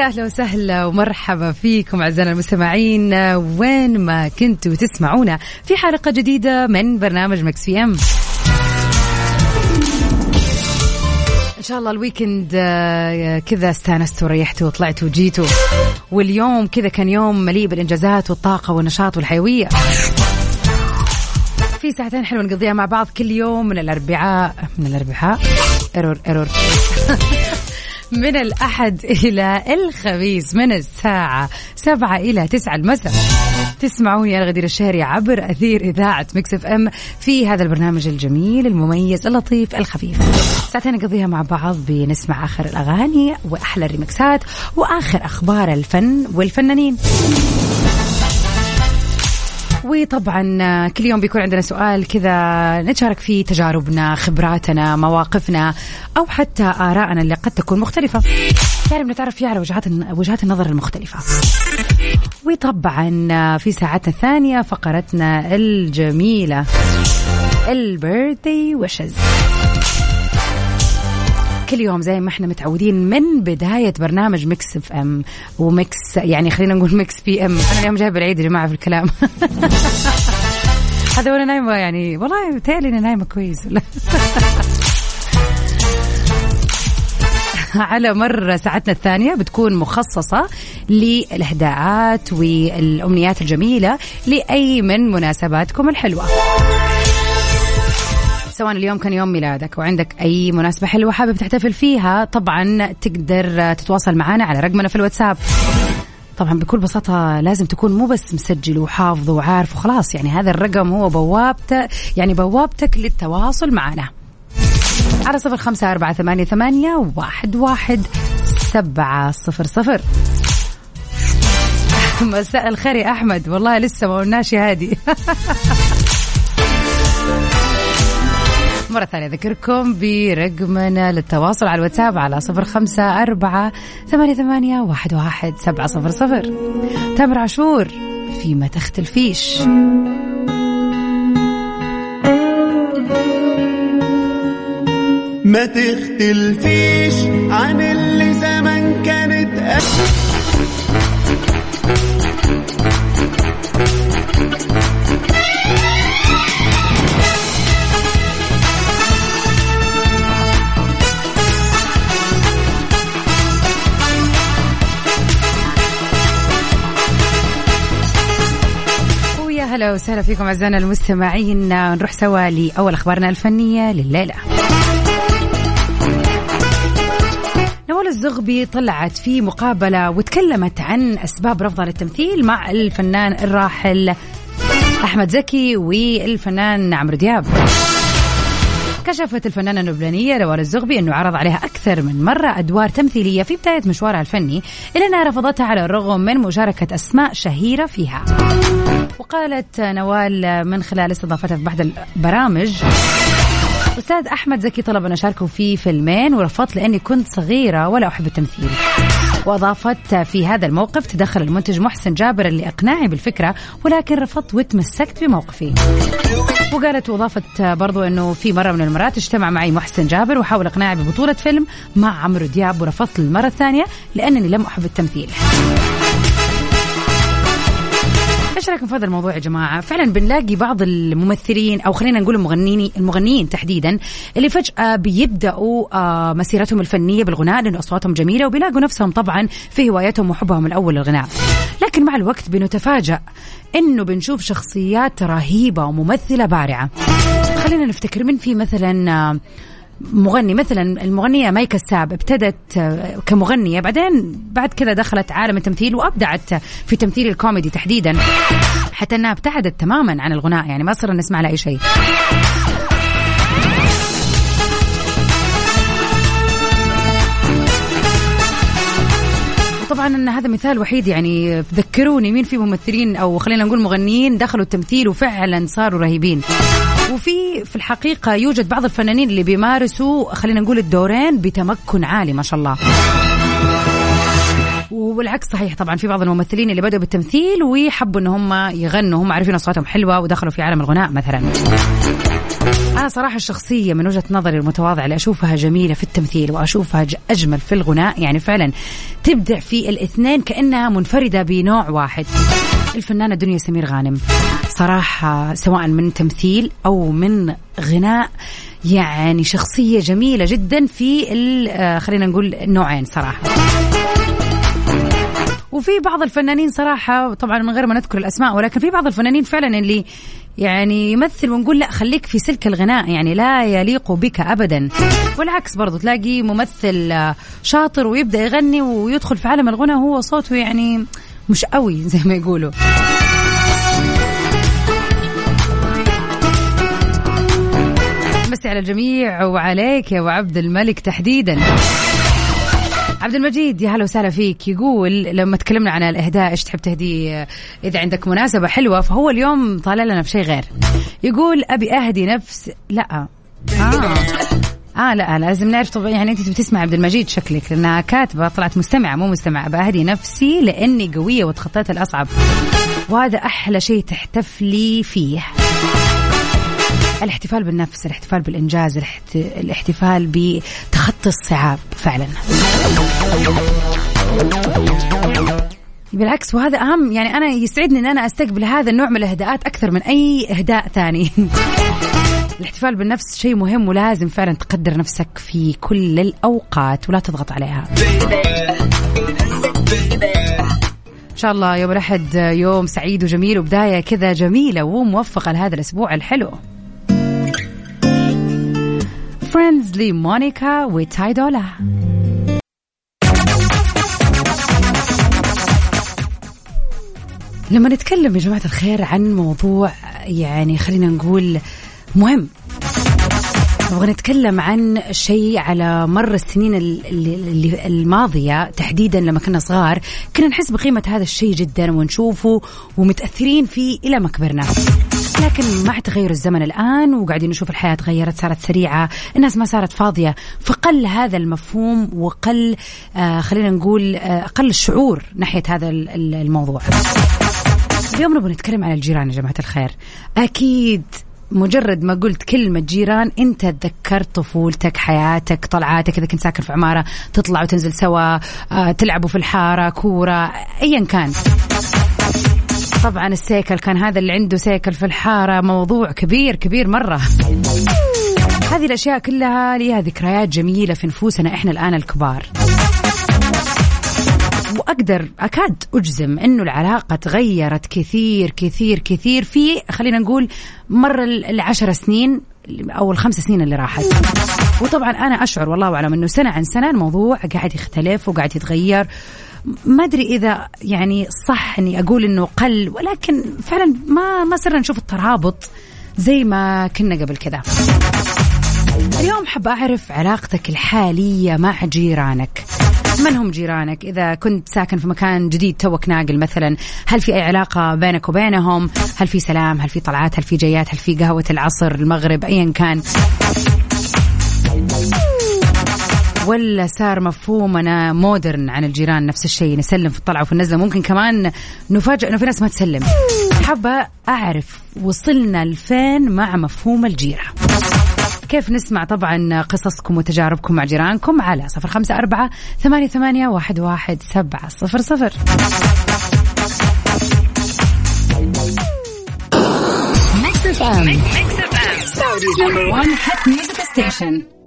ويا أهلا وسهلا ومرحبا فيكم اعزائنا المستمعين. وين ما كنتوا تسمعونا في حلقة جديدة من برنامج Mix PM. إن شاء الله ال weekend آه، كذا استانستوا وريحتوا وطلعتوا وجيتوا واليوم كذا كان يوم مليء بالإنجازات والطاقة والنشاط والحيوية. في ساعتين حلوة نقضيها مع بعض كل يوم من الأربعاء من الأربعاء. error error من الأحد إلى الخميس من الساعة سبعة إلى تسعة المساء. تسمعوني أنا غدير الشهري عبر أثير إذاعة Mix FM في هذا البرنامج الجميل المميز اللطيف الخفيف. ساعتين نقضيها مع بعض بنسمع آخر الأغاني وأحلى الريمكسات وآخر أخبار الفن والفنانين. وطبعا كل يوم بيكون عندنا سؤال كذا نتشارك فيه تجاربنا خبراتنا مواقفنا أو حتى ارائنا اللي قد تكون مختلفة. يعني بنتعرف فيها على وجهات وجهات النظر المختلفة. وطبعا في ساعتنا الثانية فقرتنا الجميلة ال birthday wishes كل يوم زي ما إحنا متعودين من بداية برنامج Mix FM و Mix يعني خلينا نقول Mix PM. أنا اليوم جايب العيد يا جماعة في الكلام. هذا وأنا نايمة يعني والله بتهيألي إني نايمة كويس. على مر ساعتنا الثانية بتكون مخصصة للإهداءات والأمنيات الجميلة لأي من مناسباتكم الحلوة. سواء اليوم كان يوم ميلادك وعندك أي مناسبة حلوة حابب تحتفل فيها طبعا تقدر تتواصل معنا على رقمنا في الواتساب. طبعا بكل بساطة لازم تكون مو بس مسجل وحافظ وعارف وخلاص يعني هذا الرقم هو بوابته يعني بوابتك للتواصل معنا. على صفر خمسة أربعة ثمانية, ثمانية واحد, واحد سبعة صفر صفر. مساء الخير يا أحمد والله لسه ما قلناش هادي. مرة ثانية. أذكركم برقمنا للتواصل على الواتساب على صفر خمسة أربعة ثمانية, ثمانية واحد, واحد سبعة صفر صفر. تامر عاشور فيما تختلفيش ما تختلفيش عن اللي زمان كانت ويا هلا وسهلا فيكم أعزائنا المستمعين. نروح سوا لأول أخبارنا الفنية لليلة. نوال الزغبي طلعت في مقابلة وتكلمت عن أسباب رفضها للتمثيل مع الفنان الراحل أحمد زكي والفنان عمرو دياب. كشفت الفنانة اللبنانية روان الزغبي أنه عرض عليها أكثر من مرة أدوار تمثيلية في بداية مشوارها الفني إلا أنها رفضتها على الرغم من مشاركة أسماء شهيرة فيها. وقالت نوال من خلال استضافتها في بعض البرامج أستاذ أحمد زكي طلب أن أشاركه في فيلمين ورفضت لأني كنت صغيرة ولا أحب التمثيل. وأضافت في هذا الموقف تدخل المنتج محسن جابر لإقناعي بالفكرة ولكن رفضت وتمسكت بموقفي. وقالت وأضافت برضو أنه في مرة من المرات اجتمع معي محسن جابر وحاول إقناعي ببطولة فيلم مع عمرو دياب ورفضت المرة الثانية لأنني لم أحب التمثيل. إيش رأيكم في هذا الموضوع يا جماعة؟ فعلا بنلاقي بعض الممثلين أو خلينا نقول المغنيين المغنيين تحديدا اللي فجأة بيبدأوا آه، مسيرتهم الفنية بالغناء لأنه أصواتهم جميلة وبيلاقوا نفسهم طبعا في هوايتهم وحبهم الأول للغناء. لكن مع الوقت بنتفاجأ إنه بنشوف شخصيات رهيبة وممثلة بارعة. خلينا نفتكر من في مثلا آه، مغني مثلا المغنية مايكا الساب ابتدت آه، كمغنية بعدين بعد كذا دخلت عالم التمثيل وأبدعت في تمثيل الكوميدي تحديدا حتى إنها ابتعدت تماما عن الغناء يعني ما صرنا نسمع لها أي شيء. طبعا إن هذا مثال وحيد يعني ذكروني مين في ممثلين أو خلينا نقول مغنيين دخلوا التمثيل وفعلا صاروا رهيبين. وفي في الحقيقة يوجد بعض الفنانين اللي بيمارسوا خلينا نقول الدورين بتمكن عالي ما شاء الله. والعكس صحيح طبعا في بعض الممثلين اللي بدأوا بالتمثيل ويحبوا إن هم يغنوا هم عارفين أصواتهم حلوة ودخلوا في عالم الغناء مثلا. أنا صراحة الشخصية من وجهة نظري المتواضعة اللي أشوفها جميلة في التمثيل وأشوفها أجمل في الغناء يعني فعلا تبدع في الاثنين كأنها منفردة بنوع واحد. الفنانة دنيا سمير غانم صراحة سواء من تمثيل أو من غناء يعني شخصية جميلة جدا في آه، خلينا نقول النوعين صراحة. وفي بعض الفنانين صراحة طبعا من غير ما نذكر الأسماء ولكن في بعض الفنانين فعلا اللي يعني يمثل ونقول لا خليك في سلك الغناء يعني لا يليق بك أبدا. والعكس برضو تلاقي ممثل شاطر ويبدأ يغني ويدخل في عالم الغنى وهو صوته يعني مش قوي زي ما يقولوا. بس على الجميع وعليك يا أبو عبد الملك تحديدا. عبد المجيد يا هلا وسهلا فيك. يقول لما تكلمنا عن الإهداء إيش تحب تهدي إذا عندك مناسبة حلوة فهو اليوم طالع لنا في شيء غير. يقول أبي أهدي نفس لا. آه. آه لا لازم نعرف طبعا يعني أنت بتسمع عبد المجيد شكلك لأنها كاتبة طلعت مستمعة مو مستمعة. بهدي نفسي لأني قوية وتخطيت الأصعب. وهذا أحلى شيء تحتفلي فيه. الاحتفال بالنفس الاحتفال بالإنجاز الاحتفال بتخطي الصعاب فعلا. بالعكس وهذا أهم يعني أنا يسعدني أن أنا أستقبل هذا النوع من الإهداءات أكثر من أي إهداء ثاني. الاحتفال بالنفس شيء مهم ولازم فعلا تقدر نفسك في كل الأوقات ولا تضغط عليها. إن شاء الله يوم الأحد يوم سعيد وجميل وبداية كذا جميلة وموفقة لهذا الأسبوع الحلو. فريندز لمونيكا وتايدولا لما نتكلم يا جماعة الخير عن موضوع يعني خلينا نقول مهم. نبغى نتكلم عن شيء على مر السنين الماضية تحديدا لما كنا صغار كنا نحس بقيمة هذا الشيء جدا ونشوفه ومتأثرين فيه إلى ما كبرنا لكن مع تغير الزمن الآن وقاعدين نشوف الحياة تغيرت صارت سريعة الناس ما صارت فاضية. فقل هذا المفهوم وقل آه خلينا نقول آه قل الشعور ناحية هذا الموضوع. اليوم نبغى نتكلم عن الجيران يا جماعة الخير. أكيد مجرد ما قلت كلمة جيران أنت تذكرت طفولتك حياتك طلعاتك إذا كنت ساكن في عمارة تطلع وتنزل سوا آه، تلعبوا في الحارة كورة أيا كان. طبعا السيكل كان هذا اللي عنده سيكل في الحارة موضوع كبير كبير مرة. هذه الأشياء كلها لها ذكريات جميلة في نفوسنا إحنا الآن الكبار. وأقدر أكاد أجزم إنه العلاقة تغيرت كثير كثير كثير في خلينا نقول مر العشر سنين أو الخمس سنين اللي راحت. وطبعا أنا أشعر والله أعلم إنه سنة عن سنة الموضوع قاعد يختلف وقاعد يتغير. ما أدري إذا يعني صح إني أقول إنه قل ولكن فعلا ما ما صرنا نشوف الترابط زي ما كنا قبل كذا. اليوم حاب أعرف علاقتك الحالية مع جيرانك. من هم جيرانك؟ إذا كنت ساكن في مكان جديد توك ناقل مثلا هل في أي علاقة بينك وبينهم؟ هل في سلام؟ هل في طلعات؟ هل في جيات؟ هل في قهوة العصر المغرب أيا كان؟ ولا صار مفهومنا مودرن عن الجيران نفس الشيء نسلم في الطلعة وفي النزلة. ممكن كمان نفاجئ إنه في ناس ما تسلم. حابة أعرف وصلنا لفين مع مفهوم الجيرة. كيف نسمع طبعا قصصكم وتجاربكم مع جيرانكم على صفر خمسة أربعة ثمانية, ثمانية واحد, واحد سبعة صفر صفر. Mix FM Saudi's number 1 hit music station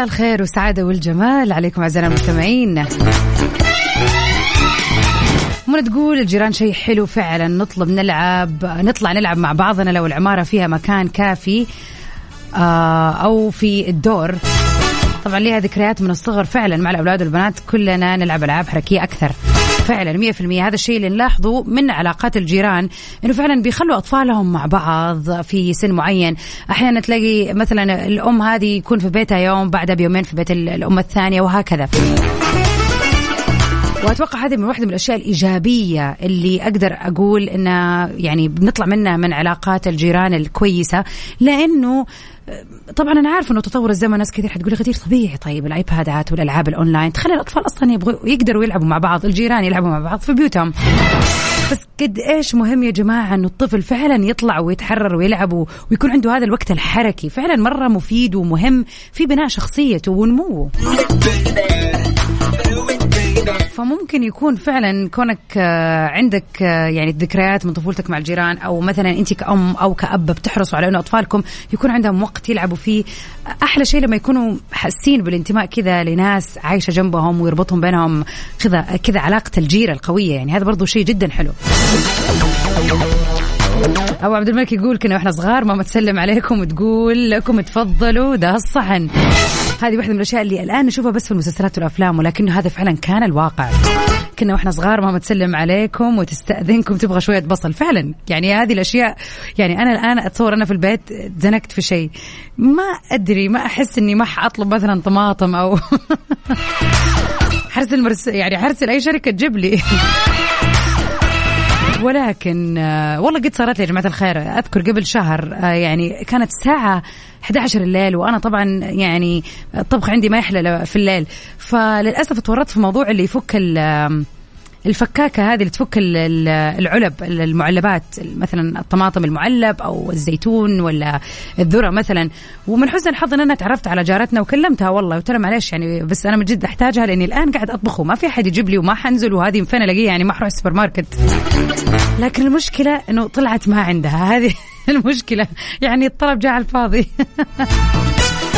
مساء الخير والسعادة والجمال. عليكم أعزائنا المستمعين. منى تقول الجيران شيء حلو فعلا. نطلب نلعب نطلع نلعب مع بعضنا لو العمارة فيها مكان كافي آه أو في الدور. طبعا ليها ذكريات من الصغر فعلا مع الأولاد والبنات. كلنا نلعب ألعاب حركية أكثر. فعلا 100% هذا الشيء اللي نلاحظه من علاقات الجيران إنه فعلا بيخلوا أطفالهم مع بعض في سن معين. أحيانا تلاقي مثلا الأم هذه يكون في بيتها يوم بعدها بيومين في بيت الأم الثانية وهكذا. وأتوقع هذه من واحدة من الأشياء الإيجابية اللي أقدر أقول انها يعني بنطلع منها من علاقات الجيران الكويسة لأنه طبعا أنا عارفة إنه تطور الزمن ناس كثير حتقولي غدير طبيعي طيب الآيبادات والألعاب الأونلاين تخلي الأطفال أصلا يبغوا يقدروا يلعبوا مع بعض الجيران يلعبوا مع بعض في بيوتهم. بس قد إيش مهم يا جماعة إنه الطفل فعلا يطلع ويتحرر ويلعب ويكون عنده هذا الوقت الحركي فعلا مرة مفيد ومهم في بناء شخصيته ونموه. فممكن يكون فعلا كونك آه، عندك آه، يعني ذكريات من طفولتك مع الجيران أو مثلا أنت كأم أو كأب بتحرصوا على إنه أطفالكم يكون عندهم وقت يلعبوا فيه. أحلى شيء لما يكونوا حاسين بالانتماء كذا لناس عايشة جنبهم ويربطهم بينهم كذا كذا علاقة الجيرة القوية يعني هذا برضو شيء جدا حلو. أبو عبد الملك يقول كنا وإحنا صغار ماما تسلم عليكم وتقول لكم تفضلوا ده الصحن. هذه واحدة من الأشياء اللي الآن نشوفها بس في المسلسلات والأفلام ولكنه هذا فعلا كان الواقع. كنا وإحنا صغار ماما تسلم عليكم وتستأذنكم تبغى شوية بصل. فعلا يعني هذه الأشياء يعني أنا الآن أتصور أنا في البيت زنكت في شيء. ما أدري ما أحس إني ما حأطلب مثلا طماطم أو حرسل مرس يعني حرسل اي شركة تجيب لي. ولكن آه، والله قد صارت لي يا جماعة الخير. أذكر قبل شهر آه، يعني كانت الساعة 11 الليل وأنا طبعا يعني الطبخ عندي ما يحلى في الليل. فللأسف تورطت في موضوع اللي يفك الفكاكة هذه اللي تفك العلب المعلبات مثلا الطماطم المعلب أو الزيتون ولا الذرة مثلا. ومن حسن الحظ أن أنا تعرفت على جارتنا وكلمتها والله. قلت لها معلش يعني بس أنا من جد أحتاجها لأني الآن قاعد أطبخ وما في أحد يجيب لي وما حنزل وهذه فين ألاقيها يعني ما أروح السوبر ماركت لكن المشكلة أنه طلعت ما عندها. هذه المشكلة. يعني الطلب جاء على الفاضي.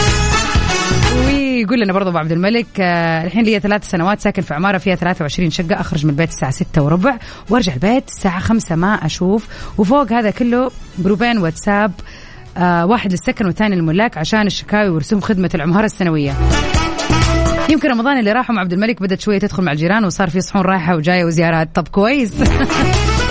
ويقول لنا برضه أبو عبد الملك آه، الحين لي ثلاث سنوات ساكن في عمارة فيها 23 شقة أخرج من البيت الساعة 6 وربع وأرجع البيت الساعة 5 ما أشوف. وفوق هذا كله جروبين واتساب آه واحد للسكن والثاني للملاك عشان الشكاوي ورسوم خدمة العمارة السنوية. يمكن رمضان اللي راح ام عبد الملك بدأت شوية تدخل مع الجيران وصار في صحون رايحة وجاية وزيارات. طب كويس.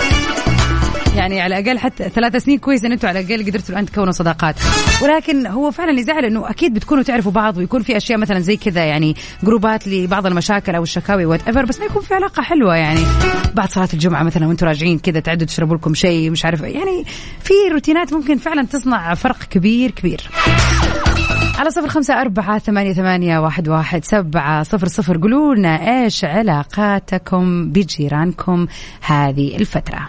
يعني على الأقل حتى ثلاث سنين كويس إن أنتم على الأقل قدرتوا الان تكونوا صداقات. ولكن هو فعلا يزعل إنه أكيد بتكونوا تعرفوا بعض ويكون في أشياء مثلا زي كذا يعني جروبات لبعض المشاكل أو الشكاوي whatever بس ما يكون في علاقة حلوة يعني. بعد صلاة الجمعة مثلا وأنتم راجعين كذا تعدوا تشربوا لكم شيء مش عارف يعني في روتينات ممكن فعلا تصنع فرق كبير كبير. على صفر خمسة أربعة ثمانية, ثمانية واحد, واحد سبعة صفر صفر. قولوا لنا إيش علاقاتكم بجيرانكم هذه الفترة.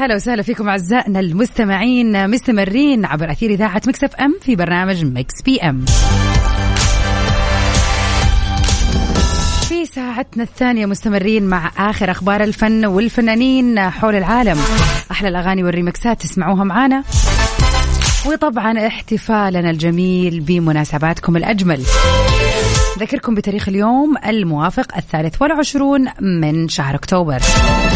هلا وسهلا فيكم أعزائنا المستمعين مستمرين عبر أثير إذاعة Mix FM في برنامج Mix PM. في ساعتنا الثانية مستمرين مع آخر أخبار الفن والفنانين حول العالم. أحلى الأغاني والريمكسات تسمعوها معانا. وطبعا احتفالنا الجميل بمناسباتكم الأجمل. ذكركم بتاريخ اليوم الموافق الثالث والعشرون من شهر أكتوبر.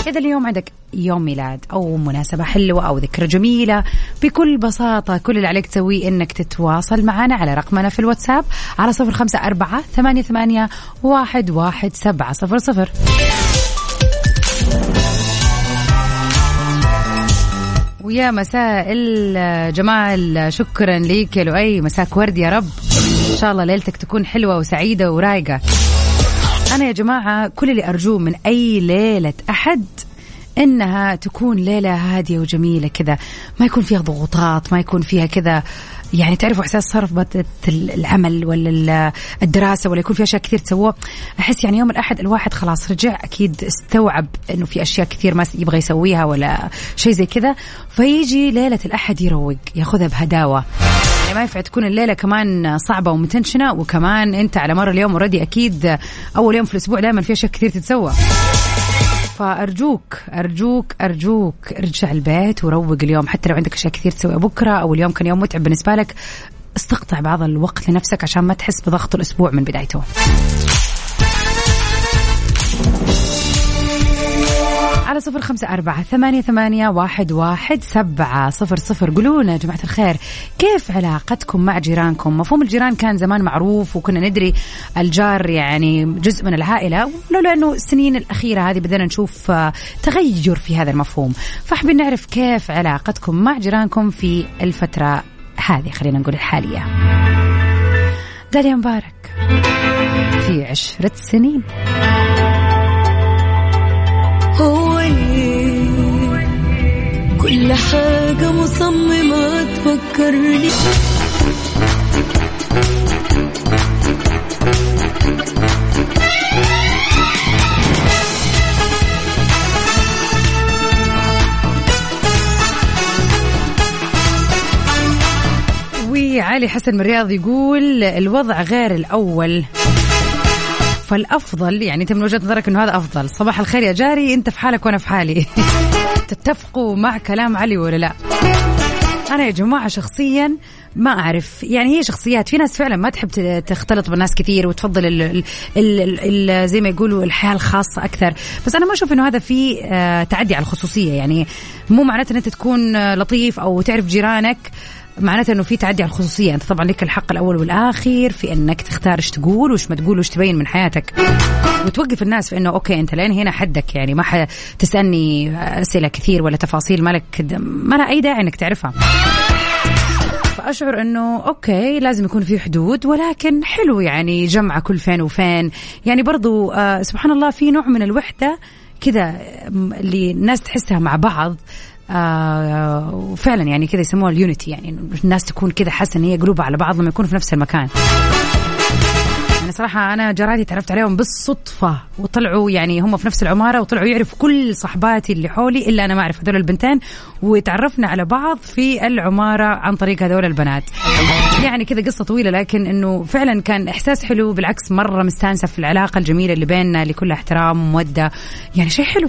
إذا اليوم عندك يوم ميلاد أو مناسبة حلوة أو ذكرى جميلة بكل بساطة كل اللي عليك تسويه إنك تتواصل معنا على رقمنا في الواتساب على صفر خمسة أربعة ثمانية, ثمانية واحد, واحد سبعة صفر صفر. ويا مساء الجمال شكرا ليك يا لؤي. مساك ورد يا رب. إن شاء الله ليلتك تكون حلوة وسعيدة ورايقة. أنا يا جماعة كل اللي أرجوه من أي ليلة أحد إنها تكون ليلة هادية وجميلة كذا. ما يكون فيها ضغوطات ما يكون فيها كذا يعني تعرفوا إحساس صرفة العمل ولا الدراسة ولا يكون في أشياء كثير تسووها. أحس يعني يوم الأحد الواحد خلاص رجع أكيد استوعب إنه في أشياء كثير ما يبغى يسويها ولا شيء زي كذا. فيجي ليلة الأحد يروق ياخذها بهداوة. يعني ما ينفع تكون الليلة كمان صعبة ومتنشنة وكمان أنت على مر اليوم اوريدي أكيد أول يوم في الأسبوع دائما في أشياء كثير تتسوى. فأرجوك أرجوك أرجوك ارجع البيت وروق اليوم. حتى لو عندك أشياء كثير تسويها بكرة أو اليوم كان يوم متعب بالنسبة لك استقطع بعض الوقت لنفسك عشان ما تحس بضغط الأسبوع من بدايته. على صفر خمسة أربعة ثمانية, ثمانية واحد, واحد سبعة صفر صفر. قولونا يا جماعة الخير كيف علاقتكم مع جيرانكم؟ مفهوم الجيران كان زمان معروف وكنا ندري الجار يعني جزء من العائلة ولولا أنه السنين الأخيرة هذه بدأنا نشوف آه، تغير في هذا المفهوم. فحابين نعرف كيف علاقتكم مع جيرانكم في الفترة هذه خلينا نقول الحالية. داليا مبارك في عشرة سنين. كل حاجة مصممة تفكرني. وعلي حسن من الرياض يقول الوضع غير الأول فالأفضل يعني انت من وجهة نظرك إنه هذا أفضل. صباح الخير يا جاري أنت في حالك وأنا في حالي. تتفقوا مع كلام علي ولا لا؟ أنا يا جماعة شخصيا ما أعرف. يعني هي شخصيات في ناس فعلا ما تحب تختلط بالناس كثير وتفضل ال ال ال ال زي ما يقولوا الحياة الخاصة أكثر. بس أنا ما أشوف إنه هذا في آه تعدي على الخصوصية. يعني مو معناته إن أنت تكون آه، لطيف أو تعرف جيرانك. معناته إنه في تعدي على الخصوصية. أنت طبعا لك الحق الأول والاخير في إنك تختار إيش تقول وإيش ما تقول وإيش تبين من حياتك. وتوقف الناس في إنه okay أنت لين هنا حدك يعني. ما تسالني أسئلة كثير ولا تفاصيل مالك ما لها أي داعي إنك تعرفها. فأشعر إنه okay لازم يكون في حدود ولكن حلو يعني جمعه كل فين وفين. يعني برضو آه سبحان الله في نوع من الوحدة كذا اللي الناس تحسها مع بعض. آه وفعلا يعني كذا يسموها اليونيتي يعني الناس تكون كذا حاسة إن هي قلوبها على بعض لما يكونوا في نفس المكان. يعني صراحة أنا جاراتي تعرفت عليهم بالصدفة وطلعوا يعني هم في نفس العمارة وطلعوا يعرفوا كل صحباتي اللي حولي إلا أنا ما أعرف هذول البنتين وتعرفنا على بعض في العمارة عن طريق هذول البنات. يعني كذا قصة طويلة لكن إنه فعلا كان إحساس حلو بالعكس مرة مستانسة في العلاقة الجميلة اللي بيننا اللي كلها احترام ومودة. يعني شيء حلو.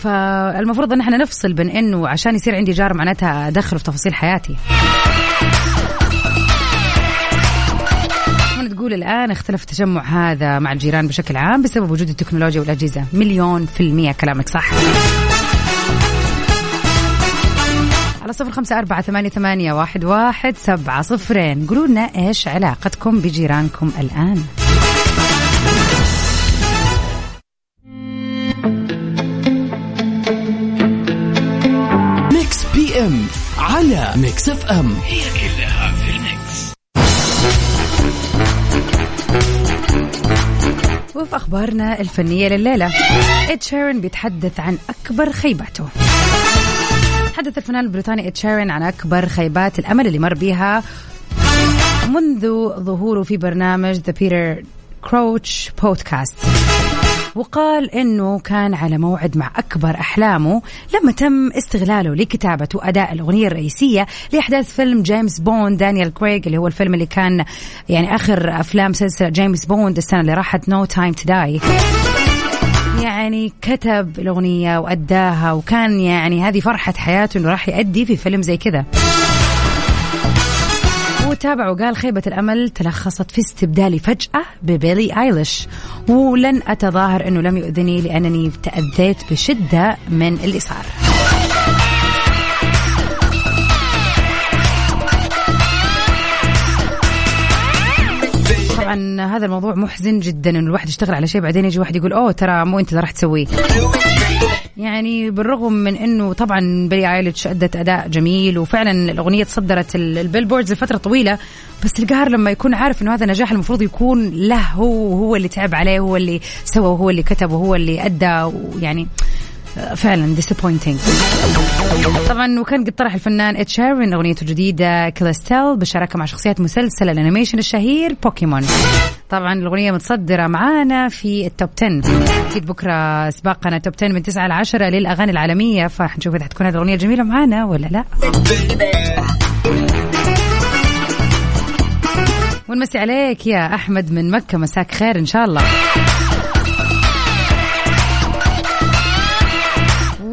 فالمفروض ان إحنا نفصل بين إنه عشان يصير عندي جار معناتها ادخله في تفاصيل حياتي. تقول الآن اختلف التجمع هذا مع الجيران بشكل عام بسبب وجود التكنولوجيا والأجهزة. مليون في المية كلامك صح. على صفر خمسة أربعة ثمانية, ثمانية واحد, واحد سبعة صفرين. قولوا لنا إيش علاقتكم بجيرانكم الآن؟ ام على Mix FM هي كلها في ال mix. وفي أخبارنا الفنية لليلة إد شيرن بيتحدث عن أكبر خيباته. تحدث الفنان البريطاني إد شيرن عن أكبر خيبات الأمل اللي مر بها منذ ظهوره في برنامج The Peter Crouch Podcast وقال إنه كان على موعد مع أكبر أحلامه لما تم استغلاله لكتابة وأداء الأغنية الرئيسية لأحداث فيلم جيمس بوند دانيال كريغ اللي هو الفيلم اللي كان يعني آخر أفلام سلسلة جيمس بوند السنة اللي راحت No Time To Die يعني كتب الأغنية وأداها وكان يعني هذه فرحة حياته إنه راح يأدي في فيلم زي كذا. وتابع وقال خيبة الأمل تلخصت في استبدالي فجأة ببيلي آيليش. ولن أتظاهر أنه لم يؤذني لأنني تأذيت بشدة من اللي صار طبعا هذا الموضوع محزن جدا إنه الواحد يشتغل على شيء بعدين يجي واحد يقول أوه ترى مو أنت اللي راح تسويه. يعني بالرغم من إنه طبعا بيلي ايلتش أدت أداء جميل وفعلا الأغنية تصدرت ال Billboards لفترة طويلة بس القهر لما يكون عارف إنه هذا نجاح المفروض يكون له هو وهو اللي تعب عليه هو اللي سوى وهو اللي كتب وهو اللي أدى ويعني فعلا disappointing. طبعا وكان قد طرح الفنان اد شيرين أغنيته الجديدة Celestial بالشراكه مع شخصيات مسلسل ال animation الشهير بوكيمون طبعا الأغنية متصدرة معانا في ال top 10 أكيد بكرة سباقنا top 10 من 9 ل 10 للأغاني العالمية فحنشوف إذا حتكون هذه الأغنية الجميله معانا ولا لا. ونمسي عليك يا أحمد من مكة. مساك خير إن شاء الله.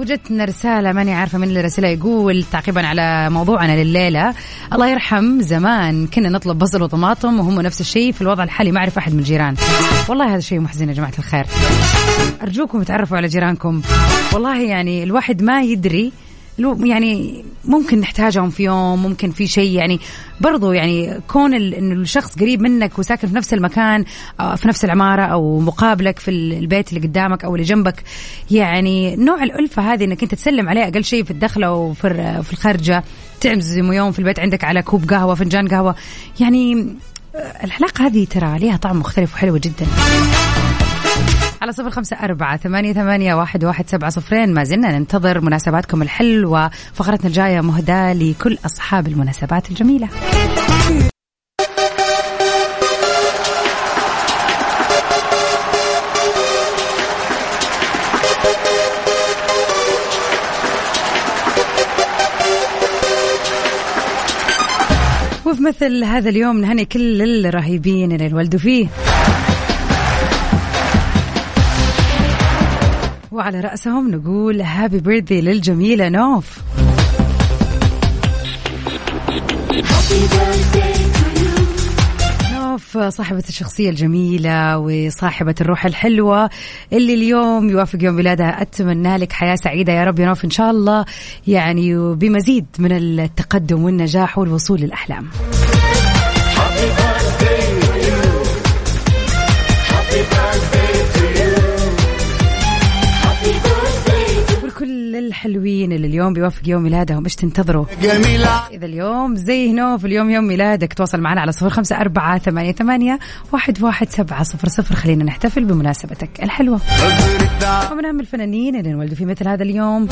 وجدتنا رسالة ماني عارفة من رسلها يقول تعقيبا على موضوعنا لليلة. الله يرحم زمان كنا نطلب بصل وطماطم وهم نفس الشيء في الوضع الحالي ما أعرف أحد من الجيران. والله هذا شيء محزن يا جماعة الخير. أرجوكم تعرفوا على جيرانكم. والله يعني الواحد ما يدري يعني ممكن نحتاجهم في يوم ممكن في شيء يعني برضو يعني كون إنه الشخص قريب منك وساكن في نفس المكان آه، في نفس العمارة أو مقابلك في البيت اللي قدامك أو اللي جنبك يعني نوع الألفة هذه إنك أنت تسلم عليه أقل شيء في الدخلة وفي في الخارجة تعزم يوم في البيت عندك على كوب قهوة فنجان قهوة. يعني آه، العلاقه هذه ترى ليها طعم مختلف وحلوه جدا. على صفر خمسة أربعة ثمانية, ثمانية واحد, واحد سبعة صفرين. ما زلنا ننتظر مناسباتكم الحلوة. فقرتنا الجاية مهداة لكل أصحاب المناسبات الجميلة. وفي مثل هذا اليوم نهني كل الرهيبين اللي انولدوا فيه. وعلى رأسهم نقول هابي بيرثدي للجميلة نوف. نوف صاحبة الشخصية الجميلة وصاحبة الروح الحلوة اللي اليوم يوافق يوم ميلادها. أتمنى لك حياة سعيدة يا رب يا نوف إن شاء الله. يعني بمزيد من التقدم والنجاح والوصول للأحلام. الحلوين اللي اليوم بيوافق يوم ميلادهم إيش تنتظروا؟ جميلة. إذا اليوم زي نوف اليوم يوم ميلادك تواصل معنا على صفر خمسة أربعة ثمانية, ثمانية واحد, واحد سبعة صفر صفر. خلينا نحتفل بمناسبتك الحلوة. ومن أهم الفنانين اللي انولدوا في مثل هذا اليوم.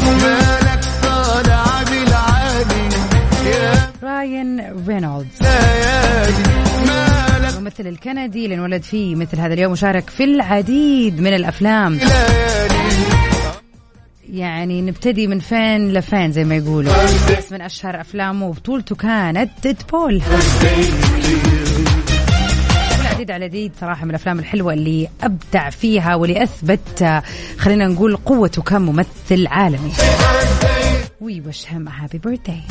راين رينولدز الممثل الكندي اللي انولد فيه مثل هذا اليوم وشارك في العديد من الأفلام. يعني نبتدي من فين لفين زي ما يقولوا. بس من أشهر أفلامه وبطولته كانت Deadpool العديد على العديد صراحة من الأفلام الحلوة اللي أبدع فيها واللي أثبت خلينا نقول قوته كممثل عالمي. وش هم هابي بيرثداي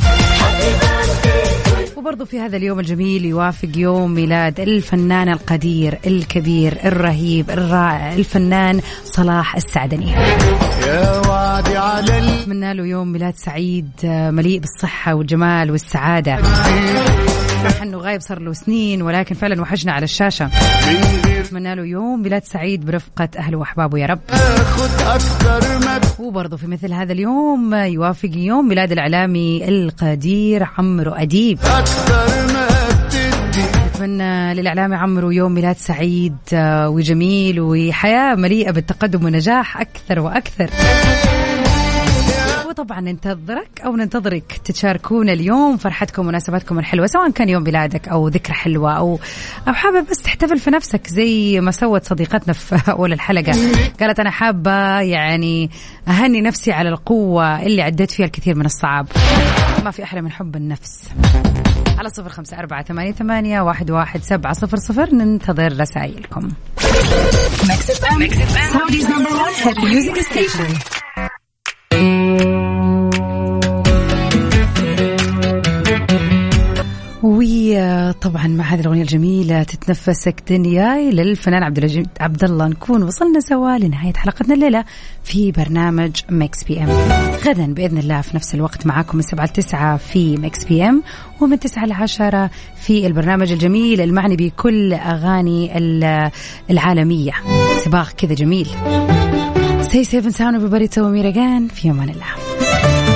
وبرضه في هذا اليوم الجميل يوافق يوم ميلاد الفنان القدير الكبير الرهيب الرائع الفنان صلاح السعدني. يا وعدي على أتمنى له يوم ميلاد سعيد مليء بالصحة والجمال والسعادة. صح إنه غايب صار له سنين ولكن فعلا وحشنا على الشاشة. اتمنى له يوم ميلاد سعيد برفقة اهله واحبابه يا رب. وبرضه في مثل هذا اليوم يوافق يوم ميلاد الإعلامي القدير عمرو أديب. نتمنى للإعلامي عمرو يوم ميلاد سعيد وجميل وحياة مليئة بالتقدم والنجاح أكثر وأكثر. وطبعا ننتظرك أو ننتظرك تشاركونا اليوم فرحتكم ومناسباتكم الحلوة سواء كان يوم ميلادك أو ذكرى حلوة أو أو حابب بس تحتفل في نفسك زي ما سوت صديقتنا في أول الحلقة. قالت أنا حابة يعني أهني نفسي على القوة اللي عديت فيها الكثير من الصعاب. ما في أحلى من حب النفس. على صفر خمسة أربعة ثمانية, ثمانية واحد, واحد سبعة صفر صفر ننتظر رسائلكم. وطبعا مع هذه الأغنية الجميلة تتنفسك دنياي للفنان عبد عبد الله. نكون وصلنا سوا لنهاية حلقتنا الليلة في برنامج مكس PM. غدا بإذن الله في نفس الوقت معاكم من 7 ل 9 في مكس PM ومن 9 ل 10 في البرنامج الجميل المعني بكل أغاني العالمية. سو باق كذا جميل. Stay safe and sound everybody. Till في أمان الله.